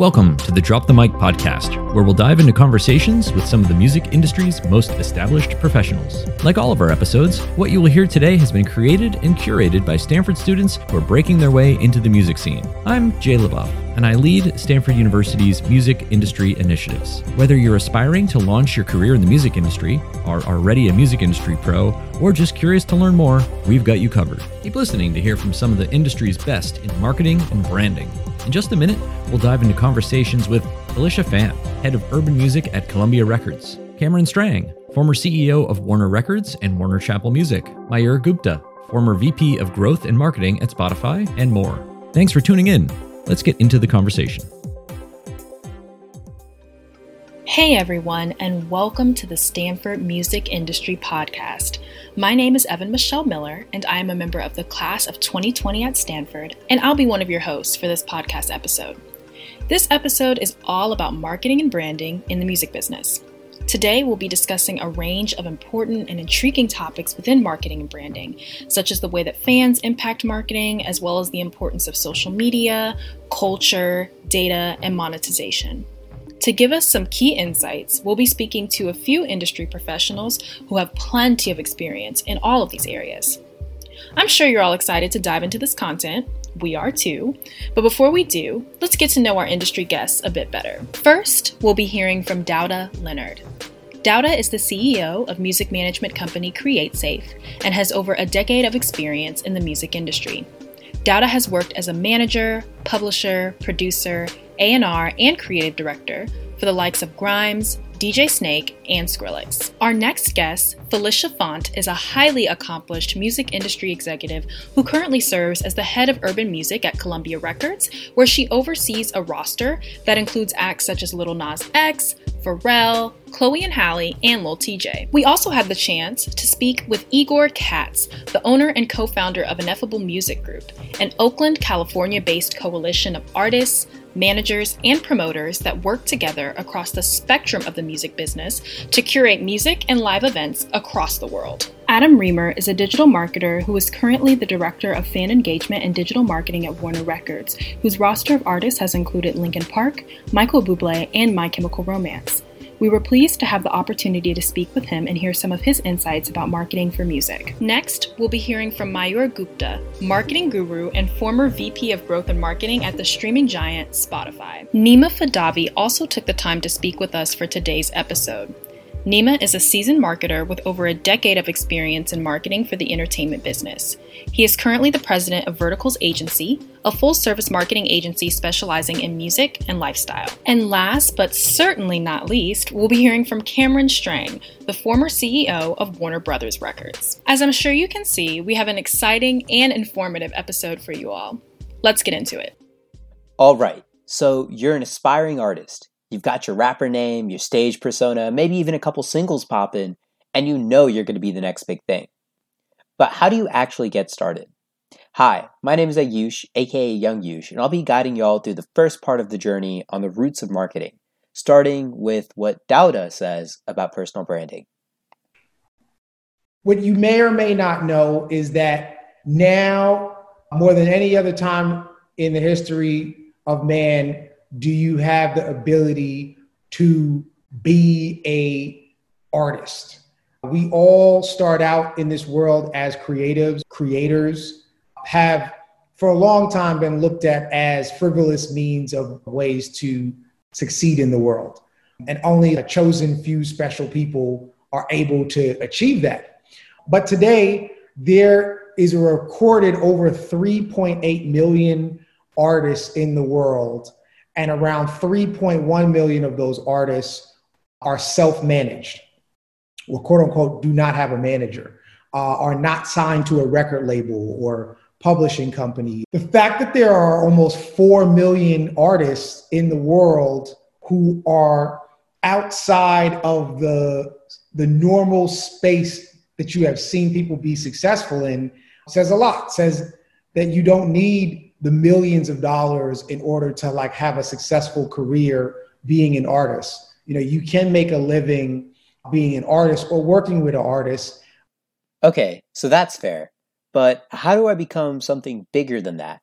Welcome to the Drop the Mic podcast, where we'll dive into conversations with some of the music industry's most established professionals. Like all of our episodes, what you will hear today has been created and curated by Stanford students who are breaking their way into the music scene. I'm Jay LeBoeuf, and I lead Stanford University's music industry initiatives. Whether you're aspiring to launch your career in the music industry, are already a music industry pro, or just curious to learn more, we've got you covered. Keep listening to hear from some of the industry's best in marketing and branding. In just a minute, we'll dive into conversations with Phylicia Fant, head of urban music at Columbia Records, Cameron Strang, former CEO of Warner Records and Warner Chappell Music, Mayur Gupta, former VP of Growth and Marketing at Spotify, and more. Thanks for tuning in. Let's get into the conversation. Hey everyone, and welcome to the Stanford Music Industry Podcast. My name is Evan Michelle Miller, and I am a member of the class of 2020 at Stanford, and I'll be one of your hosts for this podcast episode. This episode is all about marketing and branding in the music business. Today, we'll be discussing a range of important and intriguing topics within marketing and branding, such as the way that fans impact marketing, as well as the importance of social media, culture, data, and monetization. To give us some key insights, we'll be speaking to a few industry professionals who have plenty of experience in all of these areas. I'm sure you're all excited to dive into this content. We are too. But before we do, let's get to know our industry guests a bit better. First, we'll be hearing from Daouda Leonard. Daouda is the CEO of music management company CreateSafe and has over a decade of experience in the music industry. Daouda has worked as a manager, publisher, producer, a&R, and creative director for the likes of Grimes, DJ Snake, and Skrillex. Our next guest, Phylicia Fant, is a highly accomplished music industry executive who currently serves as the head of urban music at Columbia Records, where she oversees a roster that includes acts such as Lil Nas X, Pharrell, Chloe and Halle, and Lil Tjay. We also had the chance to speak with Igor Katz, the owner and co founder of Ineffable Music Group, an Oakland, California based coalition of artists, managers, and promoters that work together across the spectrum of the music business to curate music and live events across the world. Adam Reamer is a digital marketer who is currently the director of fan engagement and digital marketing at Warner Records, whose roster of artists has included Linkin Park, Michael Bublé, and My Chemical Romance. We were pleased to have the opportunity to speak with him and hear some of his insights about marketing for music. Next, we'll be hearing from Mayur Gupta, marketing guru and former VP of Growth and Marketing at the streaming giant Spotify. Nima Fadavi also took the time to speak with us for today's episode. Nima is a seasoned marketer with over a decade of experience in marketing for the entertainment business. He is currently the president of Verticals Agency, a full service marketing agency specializing in music and lifestyle. And last but certainly not least, we'll be hearing from Cameron Strang, the former CEO of Warner Brothers Records. As I'm sure you can see, we have an exciting and informative episode for you all. Let's get into it. All right, so you're an aspiring artist You've got your rapper name, your stage persona, maybe even a couple singles popping, and you know you're going to be the next big thing. But how do you actually get started? Hi, my name is Ayush, aka Young Yush, and I'll be guiding y'all through the first part of the journey on the roots of marketing, starting with what Daouda says about personal branding. What you may or may not know is that now, more than any other time in the history of man, do you have the ability to be a artist? We all start out in this world as creatives creators have for a long time been looked at as frivolous means of ways to succeed in the world. And only a chosen few special people are able to achieve that. But today there is a recorded over 3.8 million artists in the world and around 3.1 million of those artists are self-managed or quote unquote do not have a manager uh, are not signed to a record label or publishing company. The fact that there are almost 4 million artists in the world who are outside of the the normal space that you have seen people be successful in says a lot. Says that you don't need the millions of dollars in order to like have a successful career being an artist. You know, you can make a living being an artist or working with an artist. Okay, so that's fair. But how do I become something bigger than that?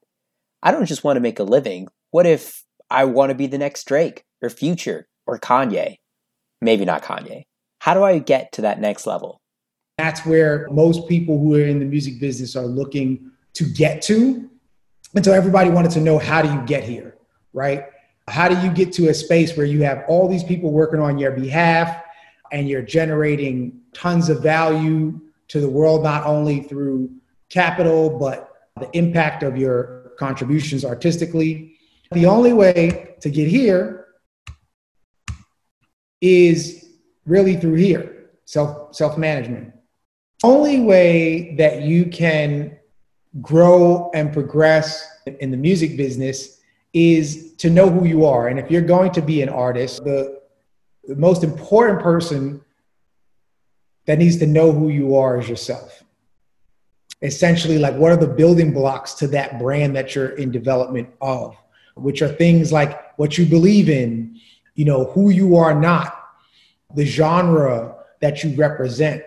I don't just want to make a living. What if I want to be the next Drake or Future or Kanye. Maybe not Kanye. How do I get to that next level? That's where most people who are in the music business are looking to get to. And so everybody wanted to know how do you get here, right? How do you get to a space where you have all these people working on your behalf and you're generating tons of value to the world, not only through capital, but the impact of your contributions artistically. The only way to get here is really through here, self self management. Only way that you can grow and progress in the music business is to know who you are. And if you're going to be an artist, the, the most important person that needs to know who you are is yourself. Essentially, like what are the building blocks to that brand that you're in development of, which are things like what you believe in, you know, who you are not, the genre that you represent.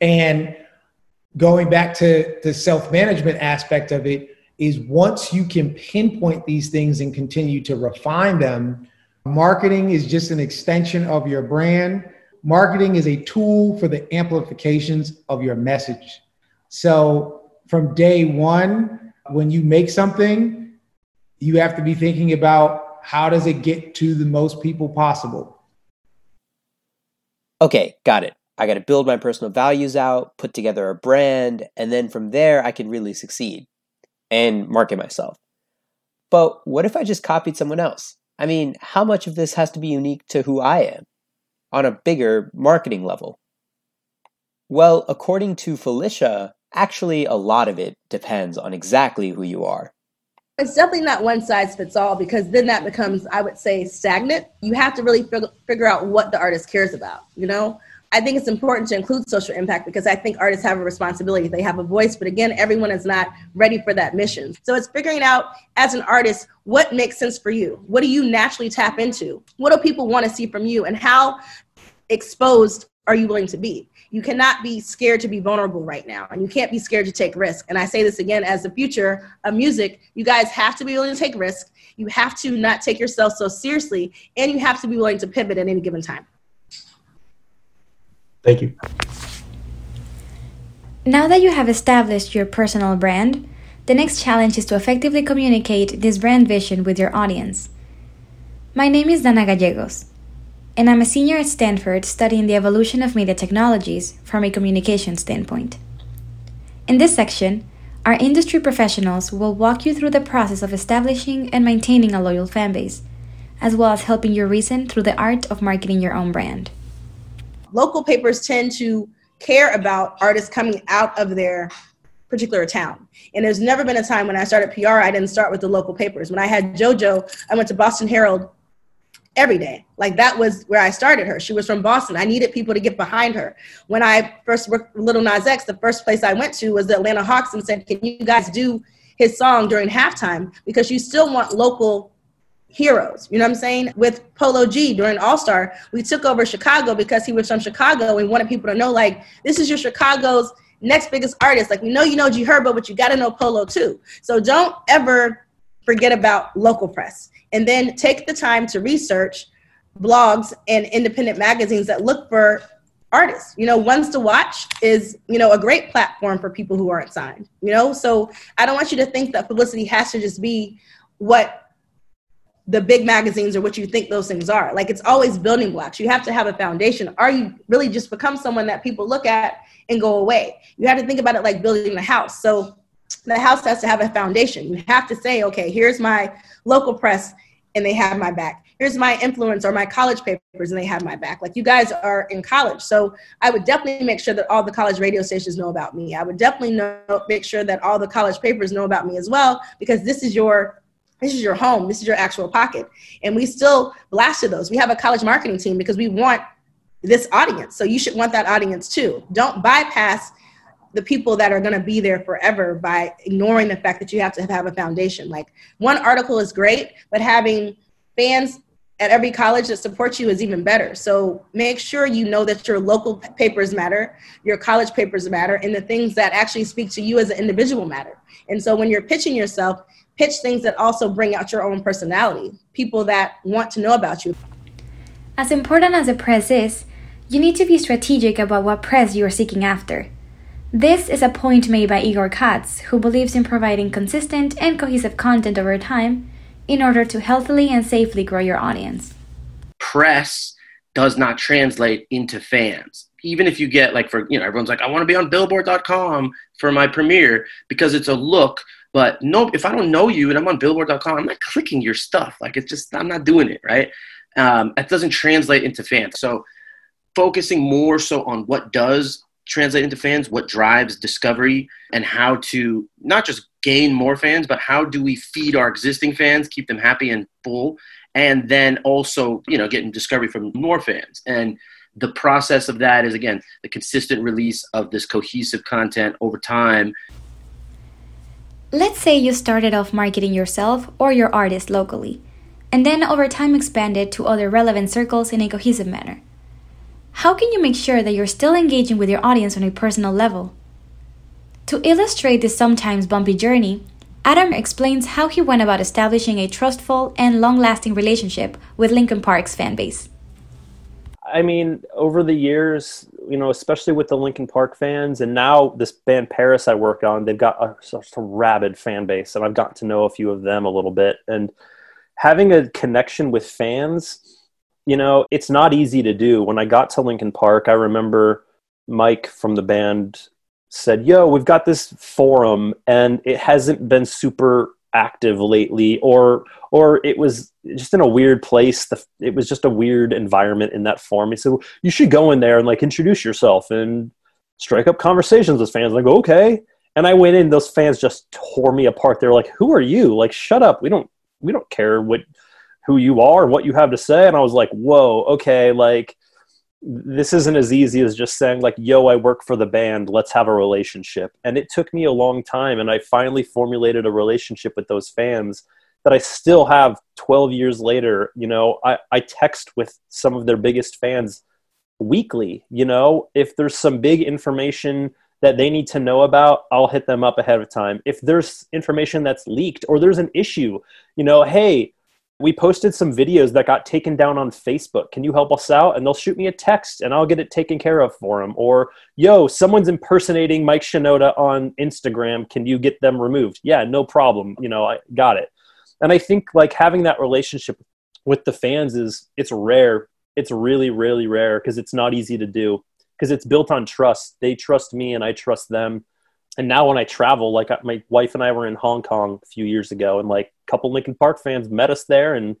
And going back to the self-management aspect of it is once you can pinpoint these things and continue to refine them, marketing is just an extension of your brand marketing is a tool for the amplifications of your message. So from day one, when you make something, you have to be thinking about how does it get to the most people possible. Okay, got it. I got to build my personal values out, put together a brand, and then from there I can really succeed and market myself. But what if I just copied someone else? I mean, how much of this has to be unique to who I am? on a bigger marketing level? Well, according to Phylicia, actually a lot of it depends on exactly who you are. It's definitely not one size fits all because then that becomes, I would say, stagnant. You have to really fig- figure out what the artist cares about, you know? I think it's important to include social impact because I think artists have a responsibility. They have a voice, but again, everyone is not ready for that mission. So it's figuring out as an artist what makes sense for you. What do you naturally tap into? What do people want to see from you? And how exposed are you willing to be? You cannot be scared to be vulnerable right now, and you can't be scared to take risk. And I say this again as the future of music, you guys have to be willing to take risk. You have to not take yourself so seriously, and you have to be willing to pivot at any given time. Thank you. Now that you have established your personal brand, the next challenge is to effectively communicate this brand vision with your audience. My name is Dana Gallegos, and I'm a senior at Stanford studying the evolution of media technologies from a communication standpoint. In this section, our industry professionals will walk you through the process of establishing and maintaining a loyal fanbase, as well as helping you reason through the art of marketing your own brand local papers tend to care about artists coming out of their particular town. And there's never been a time when I started PR, I didn't start with the local papers. When I had JoJo, I went to Boston Herald every day. Like that was where I started her. She was from Boston. I needed people to get behind her. When I first worked with Lil Nas X, the first place I went to was the Atlanta Hawks and said, Can you guys do his song during halftime? Because you still want local heroes. You know what I'm saying? With Polo G during All Star, we took over Chicago because he was from Chicago. We wanted people to know, like, this is your Chicago's next biggest artist. Like, we know you know G Herbo, but you got to know Polo too. So don't ever forget about local press. And then take the time to research blogs and independent magazines that look for artists. You know, ones to watch is, you know, a great platform for people who aren't signed, you know? So I don't want you to think that publicity has to just be what the big magazines or what you think those things are. Like it's always building blocks. You have to have a foundation. Are you really just become someone that people look at and go away? You have to think about it like building a house. So the house has to have a foundation. You have to say, okay, here's my local press and they have my back. Here's my influence or my college papers and they have my back. Like you guys are in college. So I would definitely make sure that all the college radio stations know about me. I would definitely know, make sure that all the college papers know about me as well because this is your this is your home. This is your actual pocket. And we still blasted those. We have a college marketing team because we want this audience. So you should want that audience too. Don't bypass the people that are going to be there forever by ignoring the fact that you have to have a foundation. Like one article is great, but having fans at every college that supports you is even better. So make sure you know that your local papers matter, your college papers matter, and the things that actually speak to you as an individual matter. And so when you're pitching yourself, pitch things that also bring out your own personality, people that want to know about you. As important as the press is, you need to be strategic about what press you are seeking after. This is a point made by Igor Katz, who believes in providing consistent and cohesive content over time in order to healthily and safely grow your audience? Press does not translate into fans. Even if you get like for you know everyone's like I want to be on billboard.com for my premiere because it's a look but no if I don't know you and I'm on billboard.com I'm not clicking your stuff like it's just I'm not doing it right um, it doesn't translate into fans so focusing more so on what does translate into fans, what drives discovery, and how to not just gain more fans, but how do we feed our existing fans, keep them happy and full, and then also, you know, getting discovery from more fans. And the process of that is again the consistent release of this cohesive content over time. Let's say you started off marketing yourself or your artist locally, and then over time expanded to other relevant circles in a cohesive manner. How can you make sure that you're still engaging with your audience on a personal level? To illustrate this sometimes bumpy journey, Adam explains how he went about establishing a trustful and long lasting relationship with Linkin Park's fan base. I mean, over the years, you know, especially with the Linkin Park fans, and now this band Paris I work on, they've got a, such a rabid fan base, and I've gotten to know a few of them a little bit. And having a connection with fans you know, it's not easy to do. When I got to Linkin Park, I remember Mike from the band said, Yo, we've got this forum and it hasn't been super active lately or or it was just in a weird place the, it was just a weird environment in that form. he said you should go in there and like introduce yourself and strike up conversations with fans like okay and i went in those fans just tore me apart they were like who are you like shut up we don't we don't care what who you are, what you have to say. And I was like, whoa, okay, like this isn't as easy as just saying like, yo, I work for the band, let's have a relationship. And it took me a long time. And I finally formulated a relationship with those fans that I still have 12 years later. You know, I, I text with some of their biggest fans weekly. You know, if there's some big information that they need to know about, I'll hit them up ahead of time. If there's information that's leaked or there's an issue, you know, hey, we posted some videos that got taken down on Facebook. Can you help us out? And they'll shoot me a text and I'll get it taken care of for them. Or, yo, someone's impersonating Mike Shinoda on Instagram. Can you get them removed? Yeah, no problem. You know, I got it. And I think like having that relationship with the fans is it's rare. It's really, really rare because it's not easy to do because it's built on trust. They trust me and I trust them and now when I travel, like uh, my wife and I were in Hong Kong a few years ago, and like a couple Linkin Park fans met us there and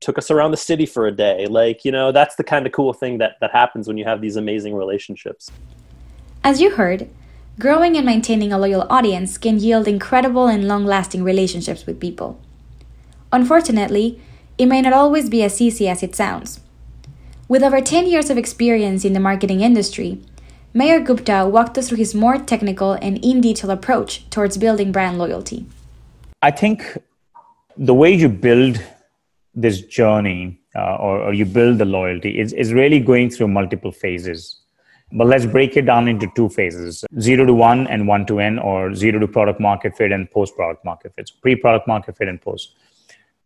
took us around the city for a day. Like, you know, that's the kind of cool thing that, that happens when you have these amazing relationships. As you heard, growing and maintaining a loyal audience can yield incredible and long lasting relationships with people. Unfortunately, it may not always be as easy as it sounds. With over 10 years of experience in the marketing industry, Mayur Gupta walked us through his more technical and in detail approach towards building brand loyalty. I think the way you build this journey uh, or, or, you build the loyalty is, is really going through multiple phases. But let's break it down into two phases zero to one and one to n, or zero to product market fit and post product market fit. So pre product market fit and post.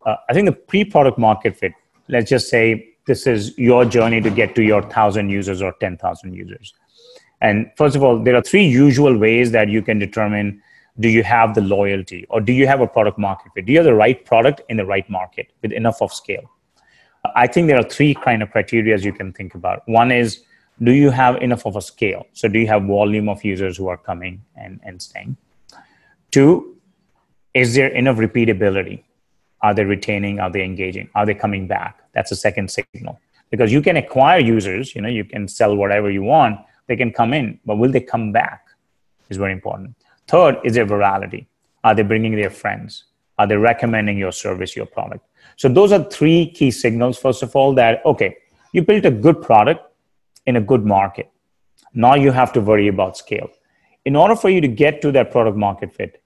Uh, I think the pre product market fit, let's just say this is your journey to get to your 1,000 users or 10,000 users. And first of all, there are three usual ways that you can determine do you have the loyalty or do you have a product market fit? Do you have the right product in the right market with enough of scale? I think there are three kind of criteria you can think about. One is do you have enough of a scale? So do you have volume of users who are coming and, and staying? Two, is there enough repeatability? Are they retaining? Are they engaging? Are they coming back? That's a second signal. Because you can acquire users, you know, you can sell whatever you want, they can come in, but will they come back is very important. Third is their virality. Are they bringing their friends? Are they recommending your service, your product? So those are three key signals, first of all, that, okay, you built a good product in a good market. Now you have to worry about scale. In order for you to get to that product market fit,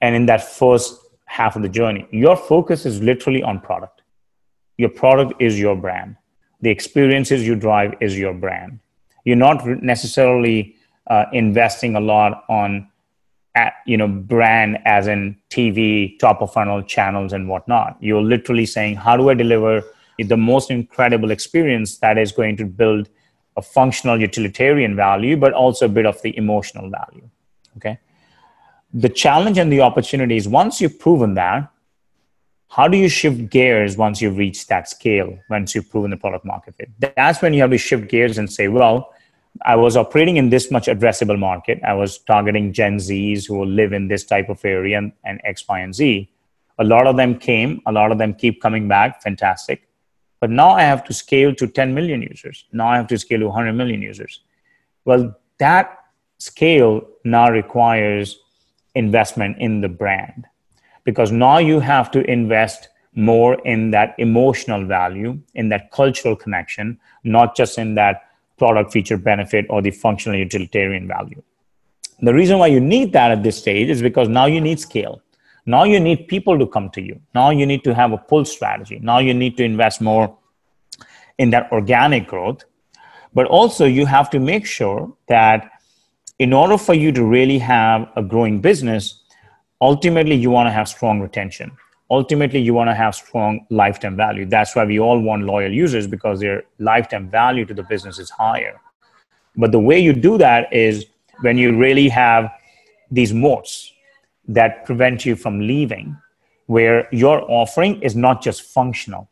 and in that first half of the journey, your focus is literally on product. your product is your brand. The experiences you drive is your brand. You're not necessarily uh, investing a lot on at, you know brand as in tv top of funnel channels and whatnot you're literally saying how do i deliver the most incredible experience that is going to build a functional utilitarian value but also a bit of the emotional value okay the challenge and the opportunity is once you've proven that how do you shift gears once you've reached that scale once you've proven the product market fit that's when you have to shift gears and say well I was operating in this much addressable market. I was targeting Gen Zs who live in this type of area and, and X, Y, and Z. A lot of them came, a lot of them keep coming back, fantastic. But now I have to scale to 10 million users. Now I have to scale to 100 million users. Well, that scale now requires investment in the brand because now you have to invest more in that emotional value, in that cultural connection, not just in that product feature benefit or the functional utilitarian value. The reason why you need that at this stage is because now you need scale. Now you need people to come to you. Now you need to have a pull strategy. Now you need to invest more in that organic growth. But also, you have to make sure that in order for you to really have a growing business, ultimately you want to have strong retention. Ultimately you want to have strong lifetime value. That's why we all want loyal users because their lifetime value to the business is higher. But the way you do that is when you really have these moats that prevent you from leaving where your offering is not just functional.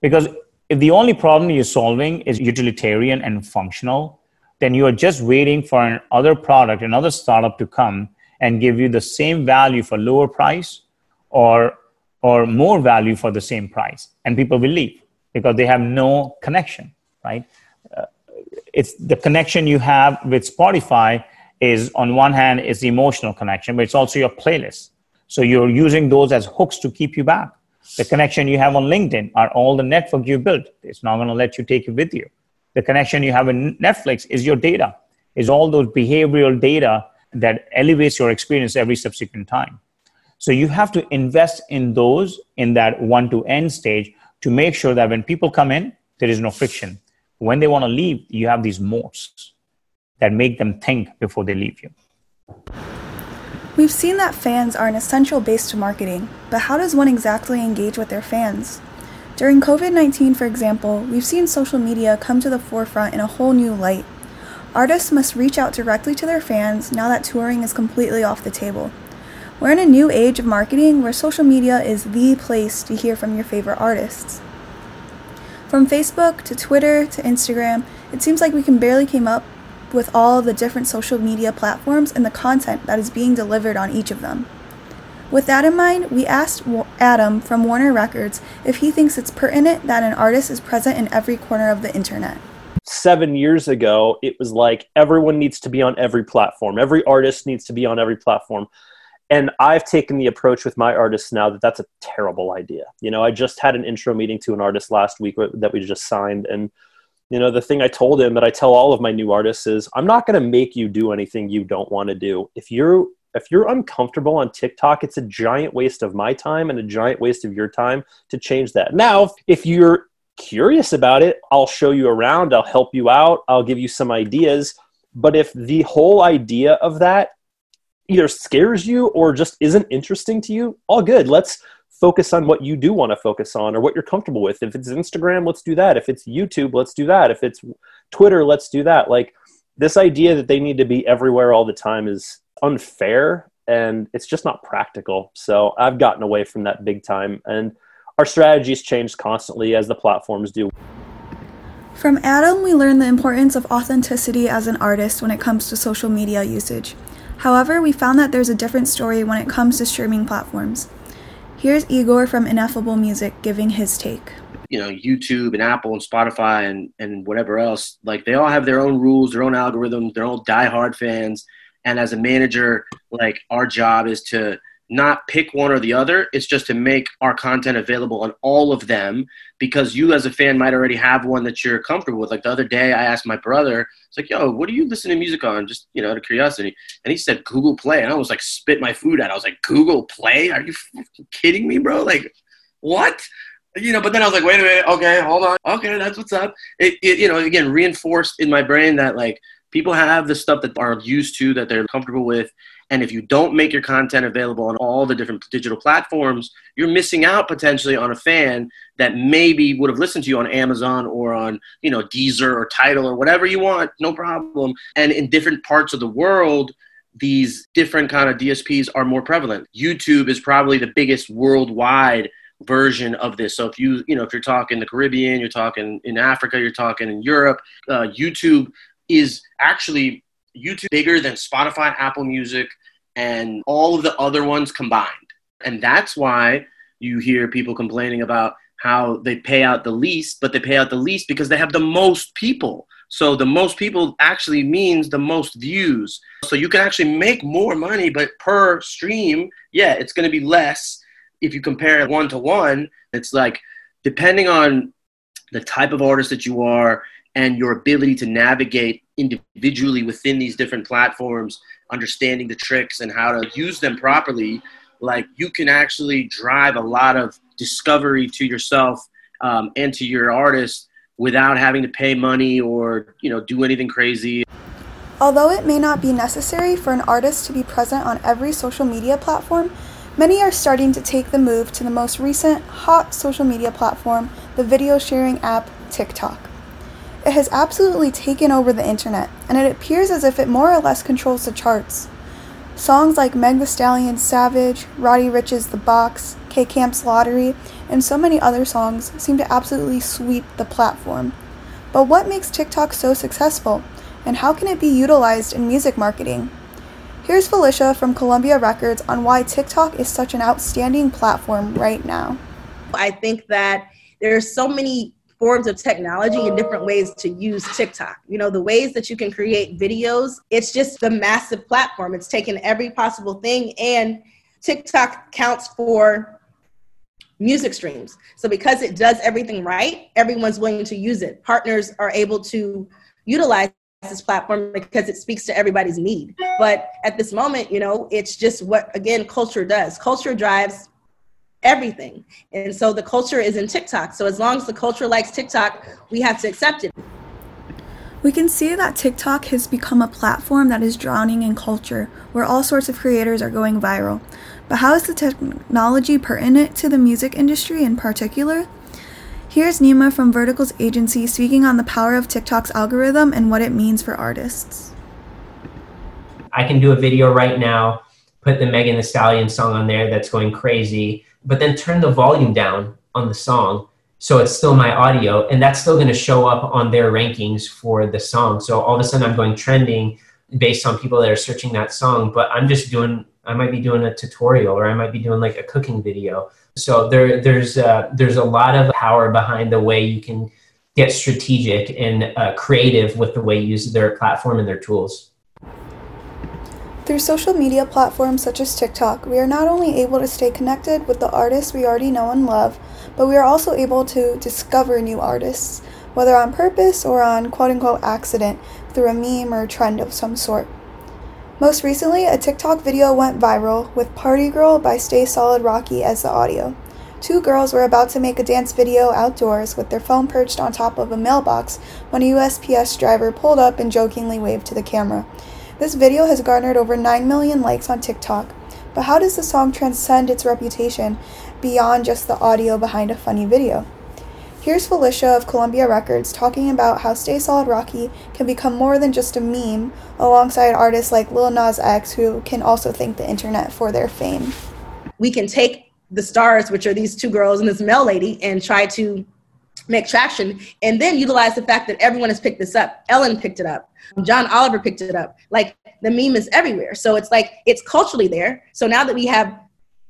Because if the only problem you're solving is utilitarian and functional then you are just waiting for another product another startup to come and give you the same value for lower price or or more value for the same price. And people will leave because they have no connection right? Uh, it's the connection you have with spotify is on one hand is the emotional connection but it's also your playlist. So you're using those as hooks to keep you back. The connection you have on linkedin are all the network you built. It's not going to let you take it with you the connection you have in netflix is your data is all those behavioral data that elevates your experience every subsequent time so you have to invest in those in that one to n stage to make sure that when people come in, there is no friction. When they want to leave, you have these moats that make them think before they leave you. We've seen that fans are an essential base to marketing, but how does one exactly engage with their fans? During COVID 19, for example, we've seen social media come to the forefront in a whole new light. Artists must reach out directly to their fans now that touring is completely off the table. We're in a new age of marketing where social media is the place to hear from your favorite artists. From Facebook to Twitter to Instagram, it seems like we can barely keep up with all of the different social media platforms and the content that is being delivered on each of them. With that in mind, we asked Adam from Warner Records if he thinks it's pertinent that an artist is present in every corner of the internet. Seven years ago, it was like everyone needs to be on every platform. Every artist needs to be on every platform and I've taken the approach with my artists now that that's a terrible idea. You know, I just had an intro meeting to an artist last week that we just signed, and you know, the thing I told him that I tell all of my new artists is, I'm not going to make you do anything you don't want to do. If you're if you're uncomfortable on TikTok, it's a giant waste of my time and a giant waste of your time to change that. Now, if you're curious about it, I'll show you around, I'll help you out, I'll give you some ideas. But if the whole idea of that either scares you or just isn't interesting to you, all good. Let's focus on what you do want to focus on or what you're comfortable with. If it's Instagram, let's do that. If it's YouTube, let's do that. If it's Twitter, let's do that. Like this idea that they need to be everywhere all the time is unfair and it's just not practical. So I've gotten away from that big time and our strategies change constantly as the platforms do. From Adam, we learned the importance of authenticity as an artist when it comes to social media usage. However, we found that there's a different story when it comes to streaming platforms. Here's Igor from Ineffable Music giving his take. You know, YouTube and Apple and Spotify and, and whatever else, like they all have their own rules, their own algorithms, their own diehard fans. And as a manager, like our job is to not pick one or the other. It's just to make our content available on all of them because you as a fan might already have one that you're comfortable with. Like the other day, I asked my brother, it's like, yo, what do you listen to music on? Just, you know, out of curiosity. And he said Google Play. And I was like, spit my food out. I was like, Google Play? Are you kidding me, bro? Like, what? You know, but then I was like, wait a minute, okay, hold on, okay, that's what's up. It, it, you know, again, reinforced in my brain that like people have the stuff that are used to, that they're comfortable with, and if you don't make your content available on all the different digital platforms, you're missing out potentially on a fan that maybe would have listened to you on Amazon or on, you know, Deezer or Tidal or whatever you want, no problem. And in different parts of the world, these different kind of DSPs are more prevalent. YouTube is probably the biggest worldwide version of this. So if you, you know, if you're talking the Caribbean, you're talking in Africa, you're talking in Europe, uh, YouTube is actually YouTube bigger than Spotify, Apple Music, and all of the other ones combined. And that's why you hear people complaining about how they pay out the least, but they pay out the least because they have the most people. So the most people actually means the most views. So you can actually make more money, but per stream, yeah, it's going to be less if you compare it one to one. It's like depending on the type of artist that you are and your ability to navigate individually within these different platforms understanding the tricks and how to use them properly, like you can actually drive a lot of discovery to yourself um, and to your artist without having to pay money or you know do anything crazy. Although it may not be necessary for an artist to be present on every social media platform, many are starting to take the move to the most recent hot social media platform, the video sharing app TikTok. It has absolutely taken over the internet, and it appears as if it more or less controls the charts. Songs like Meg Thee Stallion's Savage, Roddy Ricch's The Box, K Camp's Lottery, and so many other songs seem to absolutely sweep the platform. But what makes TikTok so successful, and how can it be utilized in music marketing? Here's Phylicia from Columbia Records on why TikTok is such an outstanding platform right now. I think that there's so many forms of technology and different ways to use TikTok. You know, the ways that you can create videos, it's just the massive platform. It's taken every possible thing, and TikTok counts for music streams. So because it does everything right, everyone's willing to use it. Partners are able to utilize this platform because it speaks to everybody's need. But at this moment, you know, it's just what again culture does. Culture drives everything. And so the culture is in TikTok. So as long as the culture likes TikTok, we have to accept it. We can see that TikTok has become a platform that is drowning in culture, where all sorts of creators are going viral. But how is the technology pertinent to the music industry in particular? Here's Nima from Verticals Agency speaking on the power of TikTok's algorithm and what it means for artists. I can do a video right now, put the Megan Thee Stallion song on there that's going crazy, but then turn the volume down on the song so it's still my audio and that's still going to show up on their rankings for the song so all of a sudden i'm going trending based on people that are searching that song but i'm just doing i might be doing a tutorial or i might be doing like a cooking video so there there's uh, there's a lot of power behind the way you can get strategic and uh, creative with the way you use their platform and their tools through social media platforms such as TikTok, we are not only able to stay connected with the artists we already know and love, but we are also able to discover new artists, whether on purpose or on quote unquote accident through a meme or trend of some sort. Most recently, a TikTok video went viral with Party Girl by Stay Solid Rocky as the audio. Two girls were about to make a dance video outdoors with their phone perched on top of a mailbox when a USPS driver pulled up and jokingly waved to the camera. This video has garnered over 9 million likes on TikTok. But how does the song transcend its reputation beyond just the audio behind a funny video? Here's Phylicia of Columbia Records talking about how Stay Solid Rocky can become more than just a meme alongside artists like Lil Nas X who can also thank the internet for their fame. We can take the stars, which are these two girls and this mail lady, and try to make traction and then utilize the fact that everyone has picked this up. Ellen picked it up. John Oliver picked it up. Like the meme is everywhere. So it's like it's culturally there. So now that we have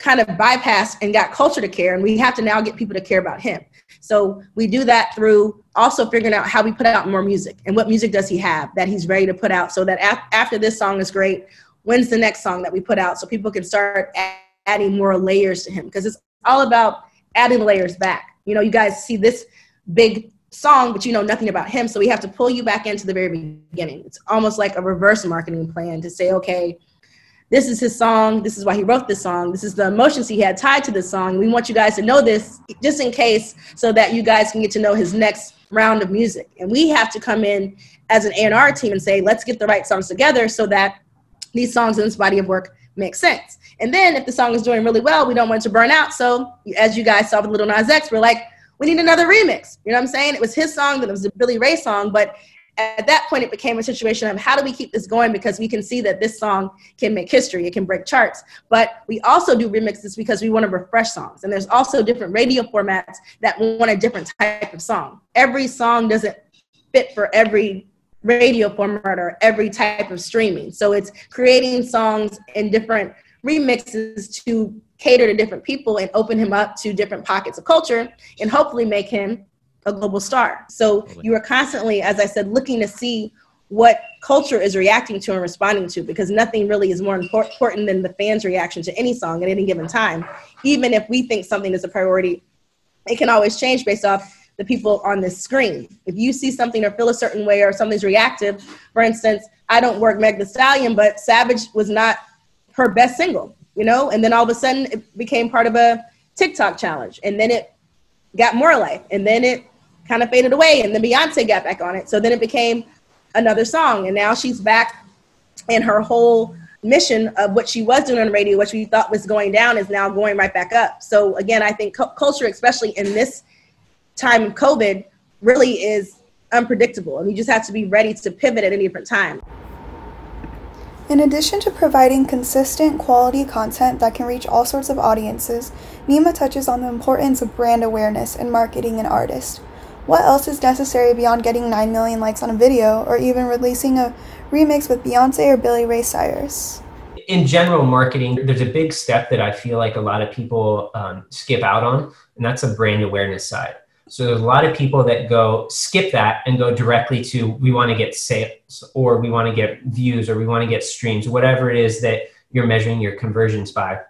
kind of bypassed and got culture to care and we have to now get people to care about him. So we do that through also figuring out how we put out more music and what music does he have that he's ready to put out so that af- after this song is great, when's the next song that we put out so people can start adding more layers to him because it's all about adding layers back. You know, you guys see this big song, but you know nothing about him. So we have to pull you back into the very beginning. It's almost like a reverse marketing plan to say, okay, this is his song. This is why he wrote this song. This is the emotions he had tied to this song. We want you guys to know this just in case so that you guys can get to know his next round of music. And we have to come in as an A&R team and say, let's get the right songs together so that these songs in this body of work make sense. And then if the song is doing really well, we don't want to burn out. So as you guys saw with Little Nas X, we're like, we need another remix. You know what I'm saying? It was his song, then it was a Billy Ray song, but at that point it became a situation of how do we keep this going? Because we can see that this song can make history. It can break charts. But we also do remixes because we want to refresh songs. And there's also different radio formats that want a different type of song. Every song doesn't fit for every radio format or every type of streaming. So it's creating songs in different remixes to cater to different people and open him up to different pockets of culture and hopefully make him a global star. So you are constantly, as I said, looking to see what culture is reacting to and responding to because nothing really is more important than the fans' reaction to any song at any given time. Even if we think something is a priority, it can always change based off the people on the screen. If you see something or feel a certain way or something's reactive, for instance, I don't work Meg Thee Stallion, but Savage was not her best single, you know, and then all of a sudden it became part of a TikTok challenge, and then it got more life, and then it kind of faded away and then Beyonce got back on it. So then it became another song. And now she's back and her whole mission of what she was doing on the radio, which we thought was going down, is now going right back up. So again, I think culture, especially in this time of COVID, really is unpredictable. And you just have to be ready to pivot at any different time. In addition to providing consistent quality content that can reach all sorts of audiences, Nima touches on the importance of brand awareness in marketing an artist. What else is necessary beyond getting 9 million likes on a video or even releasing a remix with Beyonce or Billy Ray Cyrus? In general marketing, there's a big step that I feel like a lot of people um, skip out on, and that's a brand awareness side. So there's a lot of people that go skip that and go directly to we want to get sales or we want to get views or we want to get streams, whatever it is that you're measuring your conversions by.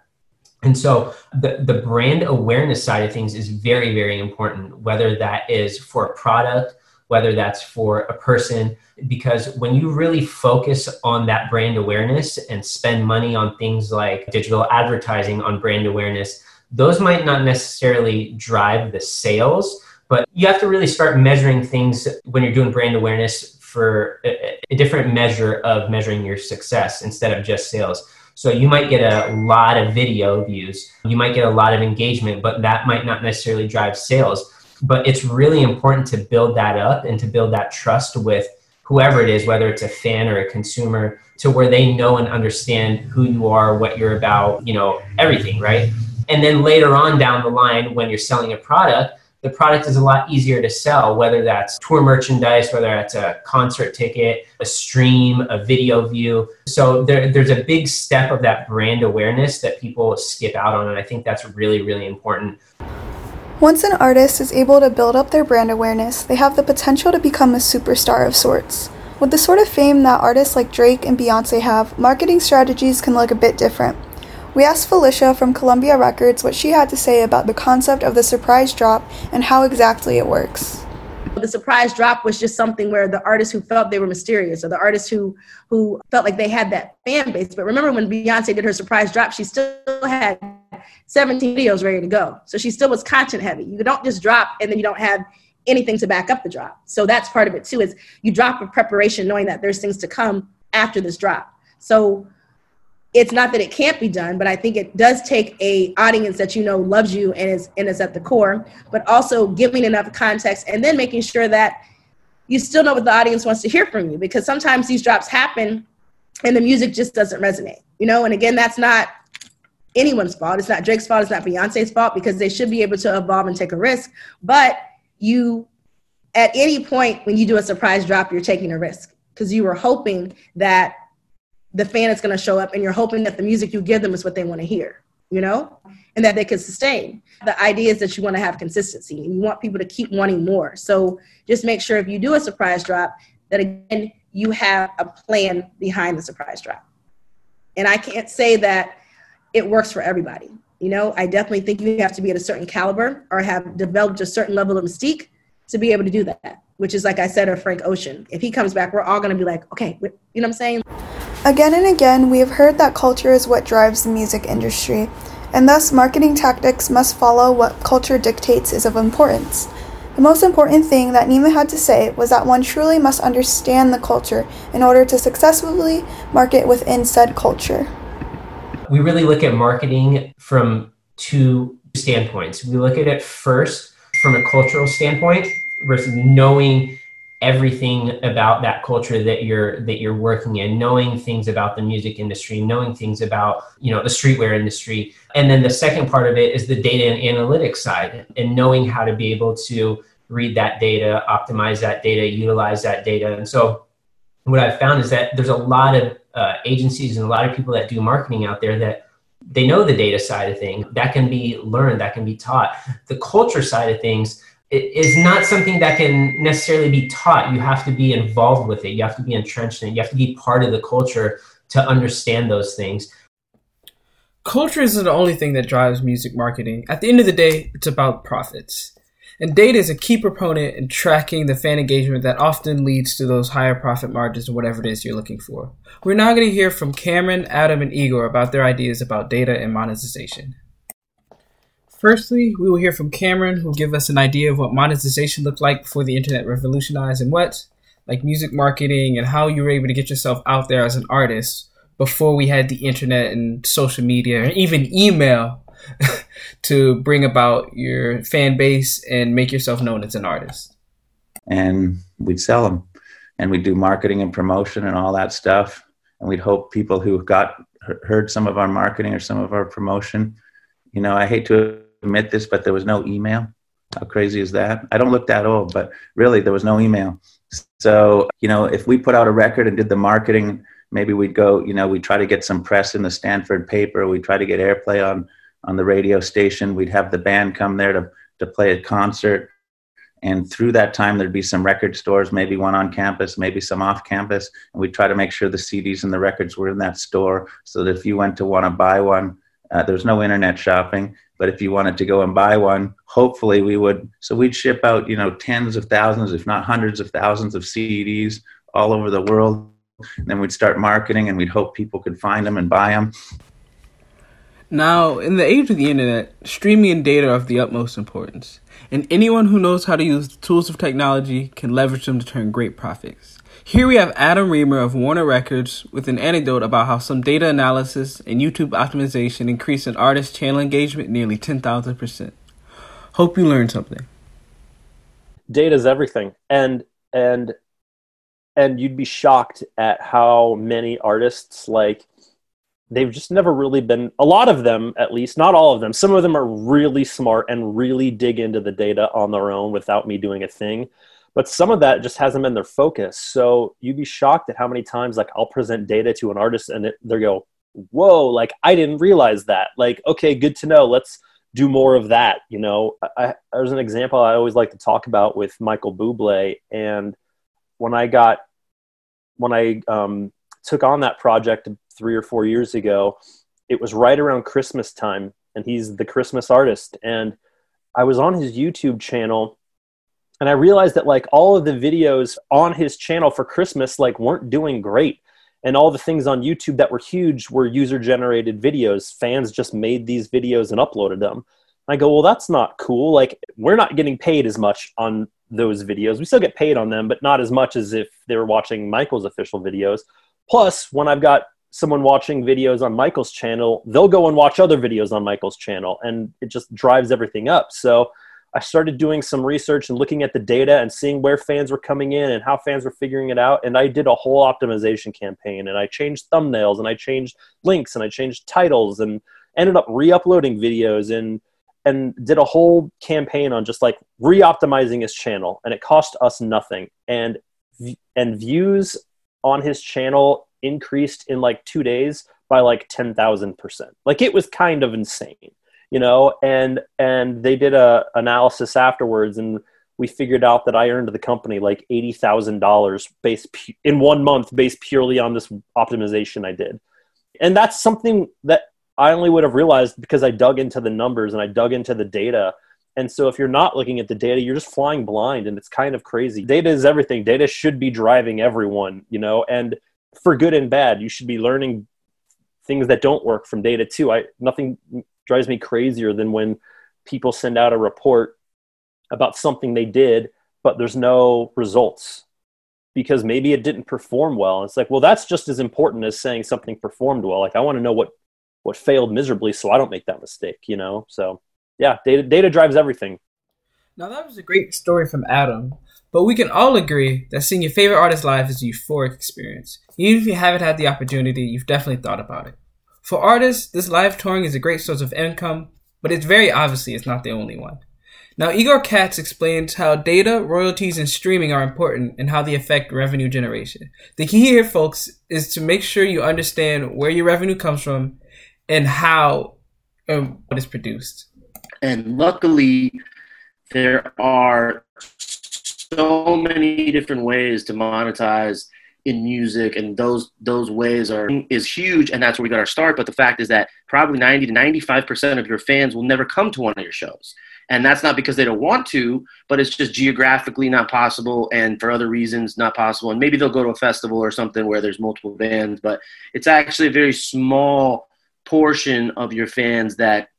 And so the, the brand awareness side of things is very, very important, whether that is for a product, whether that's for a person, because when you really focus on that brand awareness and spend money on things like digital advertising on brand awareness, those might not necessarily drive the sales, but you have to really start measuring things when you're doing brand awareness for a, a different measure of measuring your success instead of just sales. So you might get a lot of video views, you might get a lot of engagement, but that might not necessarily drive sales. But it's really important to build that up and to build that trust with whoever it is, whether it's a fan or a consumer, to where they know and understand who you are, what you're about, you know, everything, right? And then later on down the line, when you're selling a product, the product is a lot easier to sell, whether that's tour merchandise, whether that's a concert ticket, a stream, a video view. So there, there's a big step of that brand awareness that people skip out on. And I think that's really, really important. Once an artist is able to build up their brand awareness, they have the potential to become a superstar of sorts. With the sort of fame that artists like Drake and Beyonce have, marketing strategies can look a bit different. We asked Phylicia from Columbia Records what she had to say about the concept of the surprise drop and how exactly it works. The surprise drop was just something where the artists who felt they were mysterious or the artists who who felt like they had that fan base. But remember when Beyonce did her surprise drop, she still had 17 videos ready to go. So she still was content heavy. You don't just drop and then you don't have anything to back up the drop. So that's part of it too is you drop with preparation knowing that there's things to come after this drop. So it's not that it can't be done, but I think it does take a audience that you know loves you and is and is at the core, but also giving enough context and then making sure that you still know what the audience wants to hear from you because sometimes these drops happen and the music just doesn't resonate. You know, and again, that's not anyone's fault. It's not Drake's fault, it's not Beyonce's fault because they should be able to evolve and take a risk. But you at any point when you do a surprise drop, you're taking a risk because you were hoping that the fan is going to show up and you're hoping that the music you give them is what they want to hear you know? And that they can sustain. The idea is that you want to have consistency and you want people to keep wanting more. So just make sure if you do a surprise drop that again you have a plan behind the surprise drop. And i can't say that it works for everybody you know? I definitely think you have to be at a certain caliber or have developed a certain level of mystique to be able to do that which is like i said of frank ocean. If he comes back we're all going to be like okay you know what i'm saying Again and again, we have heard that culture is what drives the music industry, and thus marketing tactics must follow what culture dictates is of importance. The most important thing that Nima had to say was that one truly must understand the culture in order to successfully market within said culture. We really look at marketing from two standpoints. We look at it first from a cultural standpoint versus knowing everything about that culture that you're that you're working in knowing things about the music industry knowing things about you know the streetwear industry. And then the second part of it is the data and analytics side and knowing how to be able to read that data optimize that data utilize that data. And so what i've found is that there's a lot of uh, agencies and a lot of people that do marketing out there that they know the data side of things. That can be learned that can be taught. The culture side of things is not something that can necessarily be taught. You have to be involved with it. You have to be entrenched in it. You have to be part of the culture to understand those things. Culture isn't the only thing that drives music marketing. At the end of the day, it's about profits. And data is a key proponent in tracking the fan engagement that often leads to those higher profit margins or whatever it is you're looking for. We're now going to hear from Cameron, Adam, and Igor about their ideas about data and monetization. Firstly, we will hear from Cameron, who will give us an idea of what monetization looked like before the internet revolutionized and what, like music marketing and how you were able to get yourself out there as an artist before we had the internet and social media and even email to bring about your fan base and make yourself known as an artist. And we'd sell them and we'd do marketing and promotion and all that stuff. And we'd hope people who got heard some of our marketing or some of our promotion. You know, I hate to admit this, but there was no email. How crazy is that? I don't look that old, but really there was no email. So, you know, if we put out a record and did the marketing, maybe we'd go, you know, we'd try to get some press in the Stanford paper. We'd try to get airplay on, on the radio station. We'd have the band come there to, to play a concert. And through that time, there'd be some record stores, maybe one on campus, maybe some off campus. And we'd try to make sure the CDs and the records were in that store so that if you went to want to buy one, uh, no internet shopping. But if you wanted to go and buy one, hopefully we would. So we'd ship out, you know, tens of thousands, if not hundreds of thousands of CDs all over the world. And then we'd start marketing and we'd hope people could find them and buy them. Now, in the age of the internet, streaming and data are of the utmost importance, and anyone who knows how to use the tools of technology can leverage them to turn great profits. Here we have Adam Reamer of Warner Records with an anecdote about how some data analysis and YouTube optimization increased an artist's channel engagement nearly 10,000%. Hope you learned something. Data is everything. And, and, and you'd be shocked at how many artists like they've just never really been a lot of them at least not all of them some of them are really smart and really dig into the data on their own without me doing a thing but some of that just hasn't been their focus. So you'd be shocked at how many times like i'll present data to an artist and it, they go whoa like i didn't realize that. Like okay good to know. Let's do more of that you know? I, there's an example i always like to talk about with michael bublé and when i got when i um, took on that project three or four years ago it was right around christmas time and he's the christmas artist and i was on his youtube channel and i realized that like all of the videos on his channel for christmas like weren't doing great. And all the things on youtube that were huge were user generated videos. Fans just made these videos and uploaded them. I go well that's not cool. Like we're not getting paid as much on those videos. We still get paid on them but not as much as if they were watching michael's official videos. Plus when i've got someone watching videos on michael's channel they'll go and watch other videos on michael's channel and it just drives everything up. So I started doing some research and looking at the data and seeing where fans were coming in and how fans were figuring it out. And I did a whole optimization campaign and I changed thumbnails and I changed links and I changed titles and ended up re-uploading videos and and did a whole campaign on just like re-optimizing his channel and it cost us nothing and and views on his channel increased in like 2 days by like 10,000%. Like it was kind of insane you know and and they did a analysis afterwards and we figured out that I earned the company like eighty thousand dollars based pu- in one month based purely on this optimization I did, and that's something that I only would have realized because I dug into the numbers and I dug into the data. And so if you're not looking at the data, you're just flying blind, and it's kind of crazy. Data is everything. Data should be driving everyone, you know. And for good and bad. You should be learning things that don't work from data too. I nothing drives me crazier than when people send out a report about something they did, but there's no results because maybe it didn't perform well. It's like, well, that's just as important as saying something performed well. Like I want to know what what failed miserably so I don't make that mistake, you know? So yeah, data data drives everything. Now that was a great story from Adam, but we can all agree that seeing your favorite artist live is a euphoric experience. Even if you haven't had the opportunity, you've definitely thought about it. For artists, this live touring is a great source of income, but it's very obviously it's not the only one. Now, Igor Katz explains how data, royalties, and streaming are important and how they affect revenue generation. The key here, folks, is to make sure you understand where your revenue comes from and how what is produced. And luckily, there are so many different ways to monetize in music and those those ways are is huge and that's where we got our start. But the fact is that probably 90 to 95% of your fans will never come to one of your shows. And that's not because they don't want to but it's just geographically not possible and for other reasons not possible. And maybe they'll go to a festival or something where there's multiple bands but it's actually a very small portion of your fans that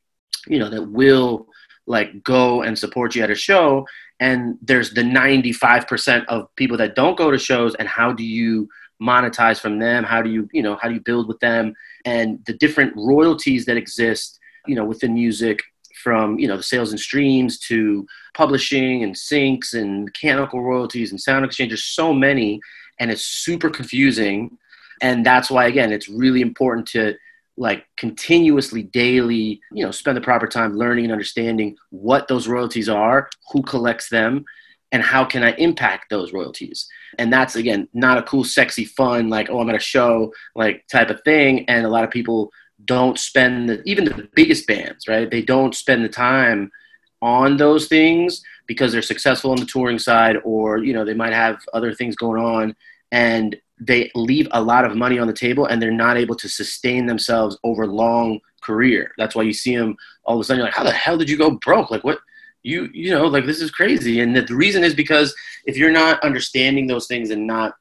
you know that will like go and support you at a show and there's the 95% of people that don't go to shows and how do you monetize from them how do you you know how do you build with them and the different royalties that exist you know within music from you know the sales and streams to publishing and syncs and mechanical royalties and sound exchanges so many, and it's super confusing. And that's why again, it's really important to like continuously daily you know spend the proper time learning and understanding what those royalties are who collects them and how can i impact those royalties. And that's again not a cool sexy fun like oh i'm at a show like type of thing. And a lot of people don't spend the, even the biggest bands, right? They don't spend the time on those things because they're successful on the touring side or you know they might have other things going on. And they leave a lot of money on the table and they're not able to sustain themselves over long career. That's why you see them all of a sudden you're like how the hell did you go broke? Like what you you know like this is crazy. And the reason is because if you're not understanding those things and not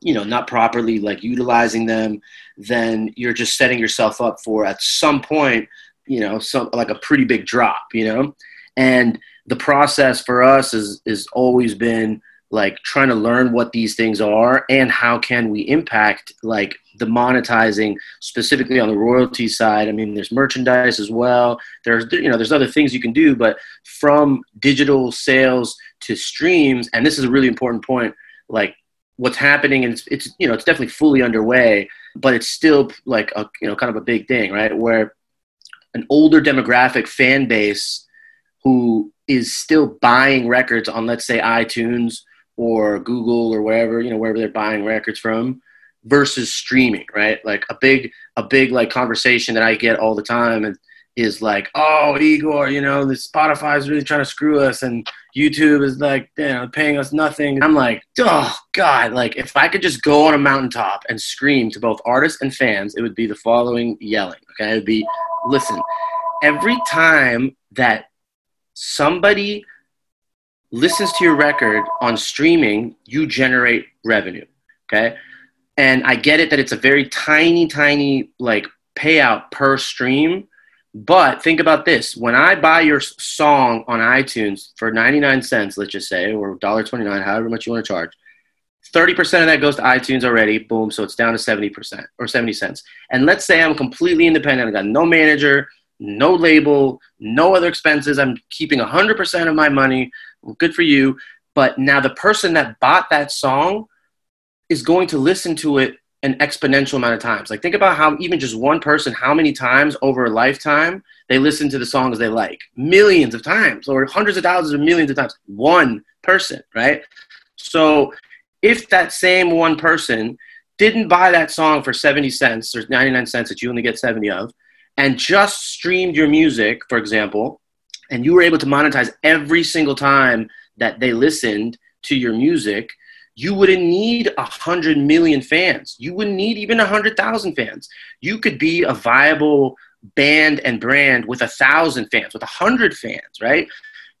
you know not properly like utilizing them then you're just setting yourself up for at some point you know some like a pretty big drop you know? And the process for us is is always been like trying to learn what these things are and how can we impact like the monetizing specifically on the royalty side. I mean there's merchandise as well. There's you know there's other things you can do but from digital sales to streams and this is a really important point like what's happening and it's, it's you know it's definitely fully underway but it's still like a you know kind of a big thing right? Where an older demographic fan base who is still buying records on let's say itunes or google or wherever you know wherever they're buying records from versus streaming right like a big a big like conversation that i get all the time and is like, oh, Igor, you know, the Spotify is really trying to screw us, and YouTube is like, you know, paying us nothing. I'm like, oh God, like if I could just go on a mountaintop and scream to both artists and fans, it would be the following yelling. Okay, it would be, listen, every time that somebody listens to your record on streaming, you generate revenue. Okay. And I get it that it's a very tiny, tiny like payout per stream but think about this: when I buy your song on iTunes for ninety nine cents, let's just say, or $1.29, however much you want to charge, thirty percent of that goes to iTunes already. Boom, so it's down to seventy percent or seventy cents. And let's say I'm completely independent. I got no manager, no label, no other expenses. I'm keeping hundred percent of my money. Good for you. But now the person that bought that song is going to listen to it an exponential amount of times. Like think about how even just one person, how many times over a lifetime they listen to the songs they like. Millions of times or hundreds of thousands or millions of times. One person, right? So if that same one person didn't buy that song for 70 cents or 99 cents that you only get 70 of and just streamed your music, for example, and you were able to monetize every single time that they listened to your music – you wouldn't need a hundred million fans. You wouldn't need even a hundred thousand fans. You could be a viable band and brand with a thousand fans, with a hundred fans, right?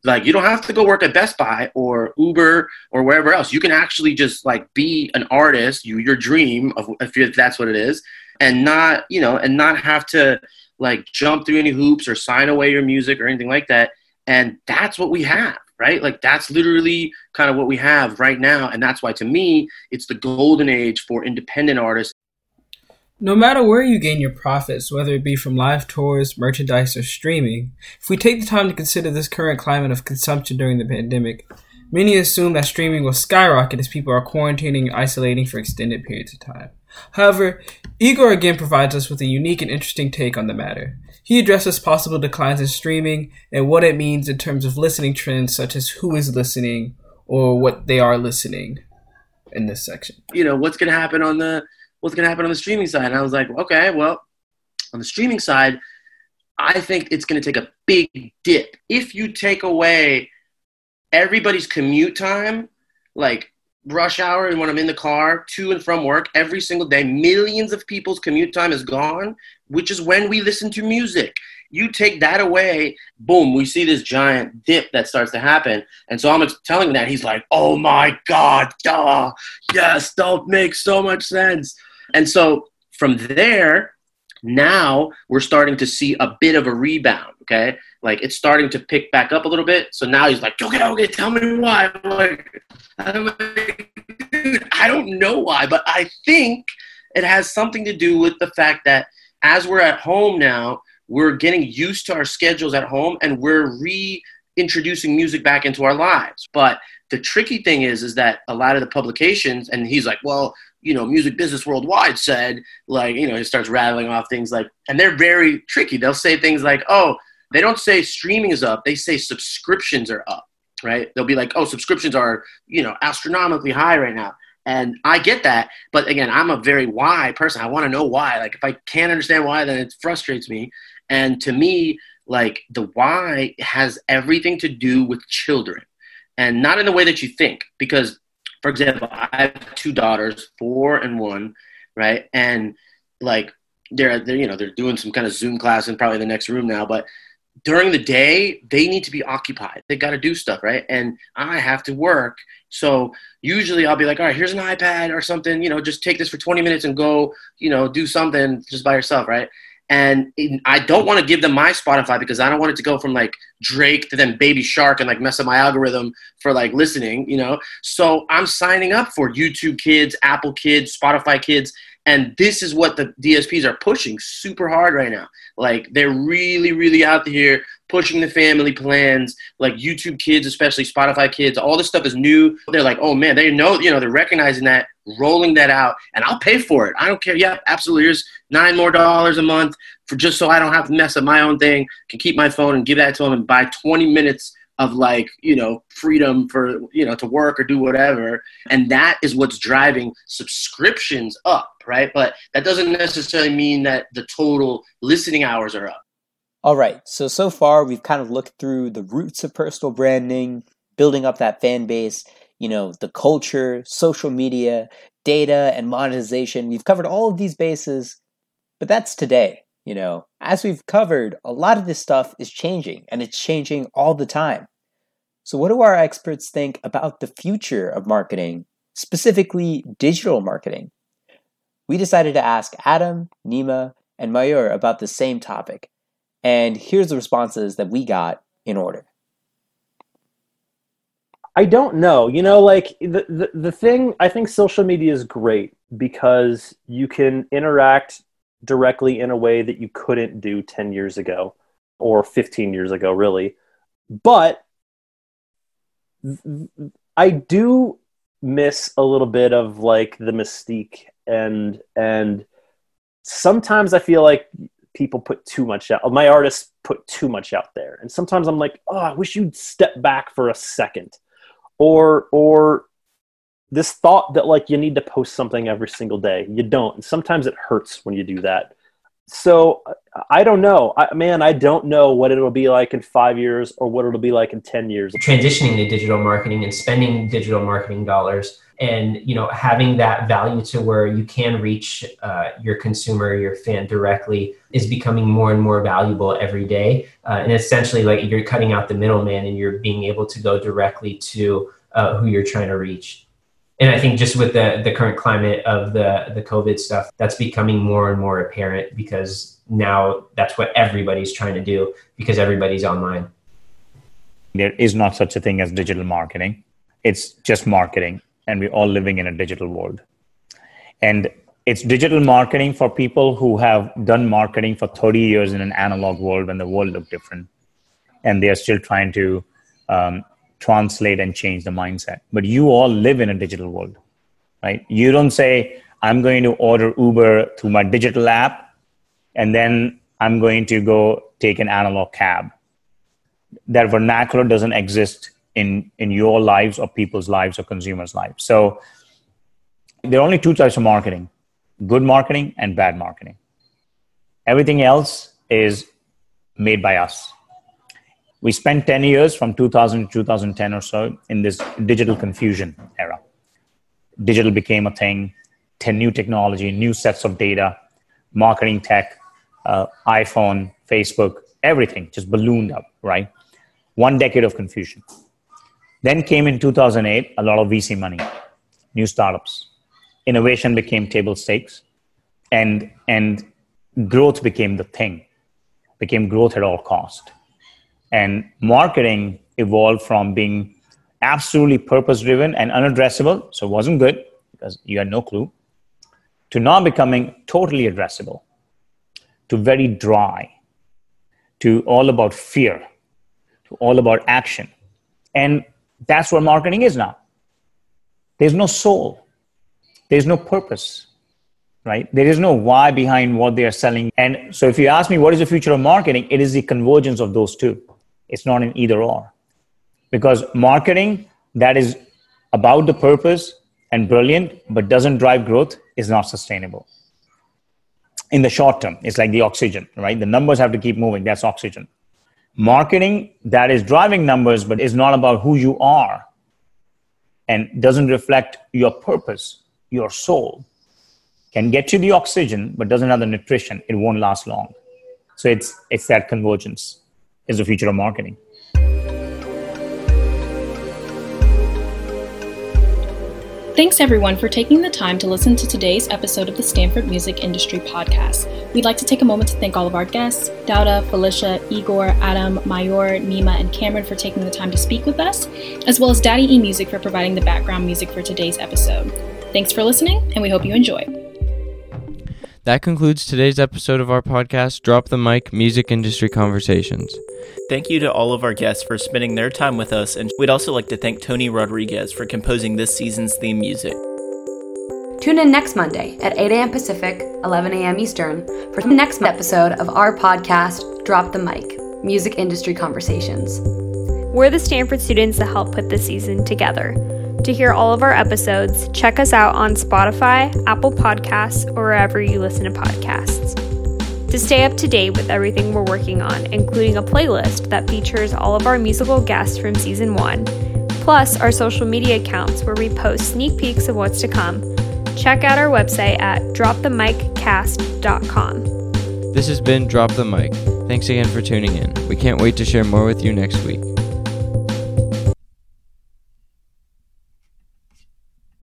like you don't have to go work at Best Buy or Uber or wherever else. You can actually just like be an artist, you your dream of if, that's what it is, and not you know and not have to like jump through any hoops or sign away your music or anything like that. And that's what we have, right? Like that's literally kind of what we have right now, and that's why to me it's the golden age for independent artists no matter where you gain your profits, whether it be from live tours, merchandise, or streaming, if we take the time to consider this current climate of consumption during the pandemic, many assume that streaming will skyrocket as people are quarantining and isolating for extended periods of time. However, Igor again provides us with a unique and interesting take on the matter. He addresses possible declines in streaming and what it means in terms of listening trends, such as who is listening or what they are listening in this section. You know, what's going to happen on the what's going to happen on the streaming side? And I was like, okay, well, on the streaming side, I think it's going to take a big dip. If you take away everybody's commute time, like rush hour and when I'm in the car to and from work every single day, millions of people's commute time is gone, which is when we listen to music. You take that away, boom, we see this giant dip that starts to happen. And so I'm telling him that he's like, oh my God, duh, yes, that makes so much sense. And so from there, now we're starting to see a bit of a rebound. Okay, like it's starting to pick back up a little bit. So now he's like, okay, okay, tell me why. I'm like, I'm like, I don't know why, but I think it has something to do with the fact that as we're at home now, we're getting used to our schedules at home and we're reintroducing music back into our lives. But the tricky thing is, is that a lot of the publications, and he's like, well, you know, Music Business Worldwide said, like, you know, he starts rattling off things like, and they're very tricky. They'll say things like, oh, they don't say streaming is up, they say subscriptions are up, right? They'll be like, oh, subscriptions are, you know, astronomically high right now. And I get that, but again, I'm a very why person. I want to know why. Like, if I can't understand why, then it frustrates me. And to me, like, the why has everything to do with children and not in the way that you think because for example, I have two daughters, four and one, right? And like they're, they're you know they're doing some kind of Zoom class in probably the next room now, but during the day they need to be occupied. They got to do stuff, right? And I have to work, so usually I'll be like, all right, here's an iPad or something, you know, just take this for 20 minutes and go, you know, do something just by yourself, right? And I don't want to give them my Spotify because I don't want it to go from like Drake to then Baby Shark and like mess up my algorithm for like listening, you know. So I'm signing up for YouTube Kids, Apple Kids, Spotify Kids, and this is what the DSPs are pushing super hard right now. Like they're really, really out here pushing the family plans, like YouTube Kids, especially Spotify Kids. All this stuff is new. They're like, oh man, they know, you know, they're recognizing that, rolling that out, and I'll pay for it. I don't care. Yeah, absolutely. Here's nine more dollars a month for just so I don't have to mess up my own thing. Can keep my phone and give that to them and buy 20 minutes of like you know freedom for you know to work or do whatever and that is what's driving subscriptions up right but that doesn't necessarily mean that the total listening hours are up all right so so far we've kind of looked through the roots of personal branding building up that fan base you know the culture social media data and monetization we've covered all of these bases but that's today. You know, as we've covered, a lot of this stuff is changing and it's changing all the time. So, what do our experts think about the future of marketing, specifically digital marketing? We decided to ask Adam, Nima, and Mayur about the same topic. And here's the responses that we got in order. I don't know. You know, like the, the, the thing, I think social media is great because you can interact directly in a way that you couldn't do 10 years ago or 15 years ago, really. But I do miss a little bit of like the mystique and and sometimes I feel like people put too much out. My artists put too much out there, and sometimes I'm like, oh, I wish you'd step back for a second, or or this thought that like you need to post something every single day. You don't. And sometimes it hurts when you do that. so I don't know. I, man, I don't know what it'll be like in five years or what it'll be like in 10 years. Transitioning to digital marketing and spending digital marketing dollars and you know having that value to where you can reach uh, your consumer your fan directly is becoming more and more valuable every day. Uh, and essentially like you're cutting out the middleman and you're being able to go directly to uh, who you're trying to reach. And i think just with the the current climate of the the covid stuff that's becoming more and more apparent because now that's what everybody's trying to do because everybody's online. There is not such a thing as digital marketing. It's just marketing and we're all living in a digital world. And it's digital marketing for people who have done marketing for 30 years in an analog world when the world looked different. And they're still trying to um, translate and change the mindset. But you all live in a digital world, right? You don't say, I'm going to order Uber through my digital app, and then I'm going to go take an analog cab. That vernacular doesn't exist in in your lives or people's lives or consumers' lives. So there are only two types of marketing: good marketing and bad marketing. Everything else is made by us. We spent 10 years from 2000 to 2010 or so in this digital confusion era. Digital became a thing, 10 new technology, new sets of data, marketing tech, uh, iPhone, Facebook, everything just ballooned up, right? One decade of confusion. Then came in 2008 a lot of VC money, new startups. Innovation became table stakes, and and growth became the thing, became growth at all cost. And marketing evolved from being absolutely purpose driven and unaddressable, so it wasn't good because you had no clue, to now becoming totally addressable, to very dry, to all about fear, to all about action. And that's what marketing is now. There's no soul, there's no purpose, right? There is no why behind what they are selling. And so, if you ask me what is the future of marketing, it is the convergence of those two. It's not an either or. Because marketing that is about the purpose and brilliant, but doesn't drive growth, is not sustainable. In the short term, it's like the oxygen, right? The numbers have to keep moving. That's oxygen marketing that is driving numbers but is not about who you are and doesn't reflect your purpose your soul can get you the oxygen but doesn't have the nutrition. It won't last long. So it's it's that convergence is the future of marketing Thanks everyone for taking the time to listen to today's episode of the Stanford Music Industry Podcast. We'd like to take a moment to thank all of our guests, Daouda, Phylicia, Igor, Adam, Mayur, Nima, and Cameron for taking the time to speak with us, as well as Daddy E Music for providing the background music for today's episode. Thanks for listening, and we hope you enjoy. That concludes today's episode of our podcast, Drop the Mic Music Industry Conversations. Thank you to all of our guests for spending their time with us, and we'd also like to thank Tony Rodriguez for composing this season's theme music. Tune in next Monday at 8 a.m. Pacific, 11 a.m. Eastern for the next episode of our podcast, Drop the Mic Music Industry Conversations. We're the Stanford students that helped put this season together. To hear all of our episodes, check us out on Spotify, Apple Podcasts, or wherever you listen to podcasts. To stay up to date with everything we're working on, including a playlist that features all of our musical guests from season one, plus our social media accounts where we post sneak peeks of what's to come, check out our website at dropthemiccast.com. This has been Drop the Mic. Thanks again for tuning in. We can't wait to share more with you next week.